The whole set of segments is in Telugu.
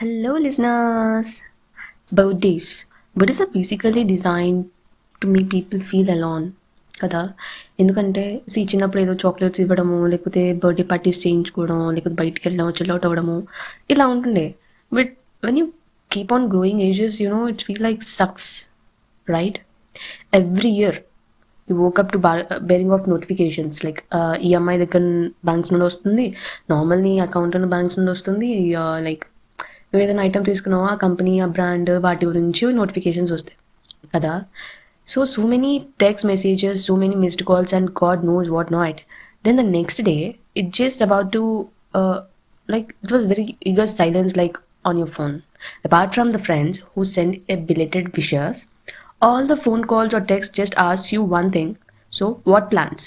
Hello, listeners. Birthdays. Birthdays are basically designed to make people feel alone. కదా ఎందుకంటే సి చిన్నప్పుడు ఏదో చాక్లెట్స్ ఇవ్వడము లేకపోతే బర్త్డే పార్టీస్ చేయించుకోవడం లేకపోతే బయటికి వెళ్ళడం చిల్అవుట్ అవ్వడము ఇలా ఉంటుండే but when you keep on growing ages you know it's feel like sucks right every year you woke up to barrage of notifications like EMI దగ్గర బ్యాంక్స్ నుండి వస్తుంది నార్మల్ నీ అకౌంట్ బ్యాంక్స్ నుండి వస్తుంది uh, లైక్ నువ్వు ఏదైనా ఐటమ్ తీసుకున్నావో ఆ కంపెనీ ఆ బ్రాండ్ వాటి గురించి నోటిఫికేషన్స్ వస్తాయి కదా so so many text messages so many missed calls and God knows what not then the next day it just about to like it was very eager silence like on your phone apart from the friends who send a belated wishes all the phone calls or texts just ask you one thing so what plans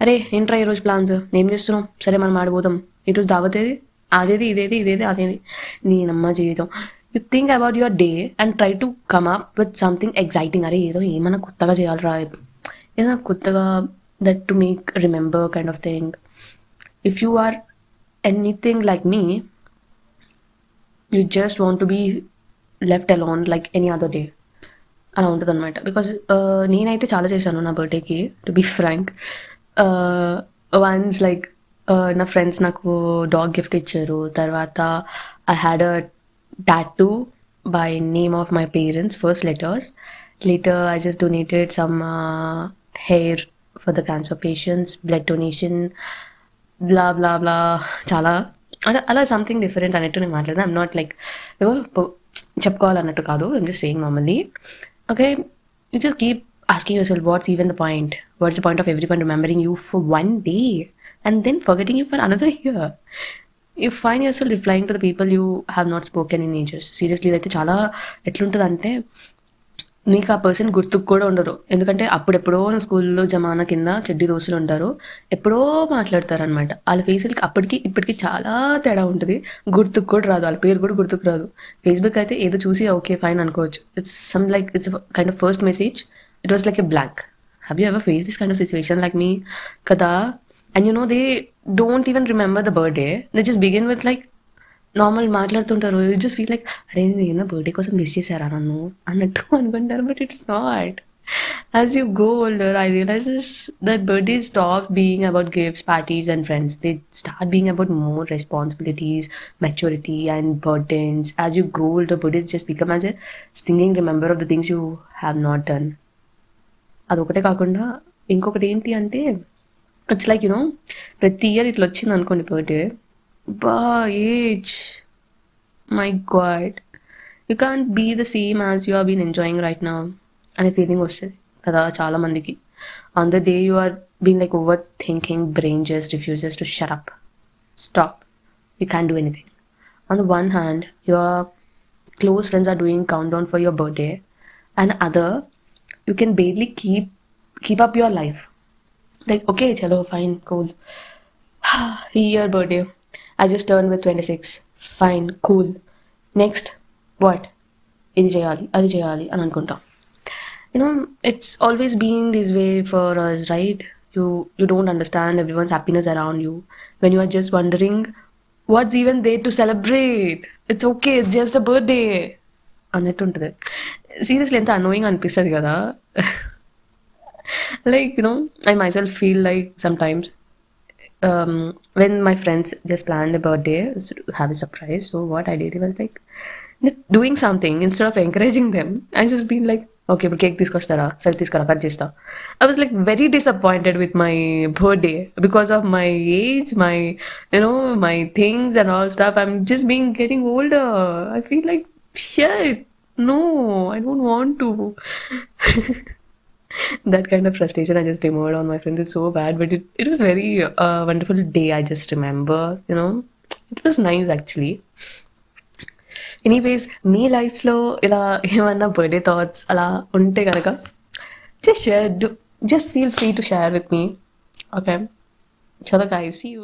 అరే ఏంట్రా ఈరోజు ప్లాన్స్ ఏం చేస్తున్నాం సరే మనం ఆడిపోతాం ఈరోజు దావతేది అదేది ఇదేది ఇదేది అదేది. నేనమ్మ జీవితం. You think about your day and try to come up with something exciting అరే ఏదో ఏమైనా కొత్తగా చేయాలిరా. ఏదైనా కొత్తగా that to make remember kind of thing if you are anything like me you just want to be left alone like any other day అలా ఉంటుంది అనమాట బికాజ్ uh, నేనైతే చాలా చేశాను నా బర్త్డేకి to be frank once like నా ఫ్రెండ్స్ నాకు డాగ్ గిఫ్ట్ ఇచ్చారు. తర్వాత I had a tattoo by name of my parents first letters letter I just donated some hair for the cancer patients blood donation blah blah blah చాలా అలా అలా సంథింగ్ డిఫరెంట్ అన్నట్టు నేను మాట్లాడదాం ఐమ్ నాట్ లైక్ ఏవో చెప్పుకోవాలన్నట్టు కాదు. I'm just saying normally okay you just keep asking yourself what's even the point what's the point of everyone remembering you for one day and then forgetting you for another year fine find yourself replying to the people you have not spoken in ages. Seriously ఇదైతే చాలా ఎట్లుంటుంది నీకు ఆ పర్సన్ గుర్తుకు కూడా ఉండరు. ఎందుకంటే అప్పుడెప్పుడో స్కూల్లో జమానా కింద చెడ్డి దోశలు ఉంటారు. ఎప్పుడో మాట్లాడతారనమాట వాళ్ళ ఫేసులకి అప్పటికి ఇప్పటికి చాలా తేడా ఉంటుంది. గుర్తుకు కూడా రాదు. వాళ్ళ పేరు కూడా గుర్తుకు రాదు. ఫేస్బుక్ అయితే ఏదో చూసి ఓకే ఫైన్ అనుకోవచ్చు. It's some like it's kind of first message it was like a blank have you ever face this kind of situation like me కదా? And you know they don't even remember the birthday they just begin with like normal మాట్లాడుతుంటారు. యూ జస్ట్ ఫీల్ లైక్ అరే నేను బర్త్డే కోసం మిస్ చేశారా నన్ను? అన్నట్టు అనుకుంటారు. But it's not as you go older I realises that birthday stop being about gifts parties and friends they start being about more responsibilities maturity and burdens as you grow older birthdays just become as a singing remember of the things you have not done అదొకటే కాకుండా ఇంకొకటి ఏంటి అంటే ఇట్స్ లైక్ యూనో ప్రతి ఇయర్ ఇట్లా వచ్చింది అనుకోండి బర్త్డే బా age my God you can't be the same as you are been enjoying right నా అనే ఫీలింగ్ వస్తుంది కదా చాలామందికి on the day you are been like overthinking brain just refuses to shut up stop you can do anything on the one hand your close friends are doing countdown for your birthday and other you can can keep keep up your life life like okay chalo fine cool. Year birthday. I just turned with 26 fine cool. Next what? ఇది చేయాలి అది చేయాలి అని అనుకుంటాం. You know it's always been this way for us right you you don't understand everyone's happiness around you when you are just wondering what's even they to celebrate it's okay it's just a birthday అన్నట్టు ఉంటుంది సీరియస్లీ ఎంత అనోయింగ్ అనిపిస్తుంది కదా? like you know I myself feel like sometimes when my friends just planned a birthday to have a surprise so what i did was like doing something instead of encouraging them i just been like okay ఇప్పుడు కేక్ తీసుకొస్తారా సరే తీసుకురా కట్ చేస్తా I was like very disappointed with my birthday because of my age my you know my things and all stuff I'm just being getting older I feel like shit no i don't want to that kind of frustration i just demoed on my friends is so bad but it, it was very uh, wonderful day i just remember you know it was nice actually anyways మీ లైఫ్లో ఇలా ఏమన్నా బర్త్డే థాట్స్ అలా ఉంటే కనుక just share just feel free to share with me okay చలో గాయస్ యూ